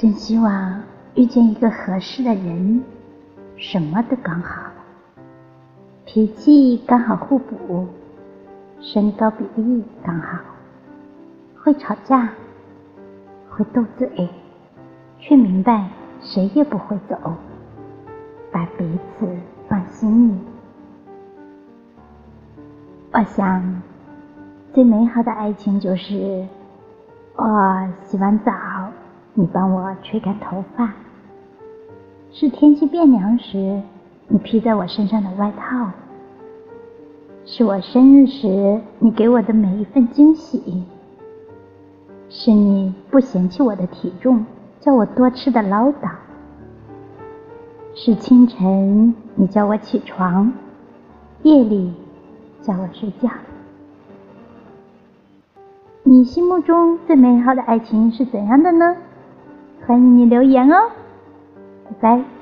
真希望遇见一个合适的人，什么都刚好，脾气刚好互补，身高比例刚好，会吵架，会斗嘴，却明白谁也不会走，把彼此放心里。我想，最美好的爱情就是，我洗完澡，你帮我吹干头发；是天气变凉时，你披在我身上的外套；是我生日时，你给我的每一份惊喜；是你不嫌弃我的体重，叫我多吃的唠叨；是清晨你叫我起床，夜里。叫我睡觉。你心目中最美好的爱情是怎样的呢？欢迎你留言哦，拜拜。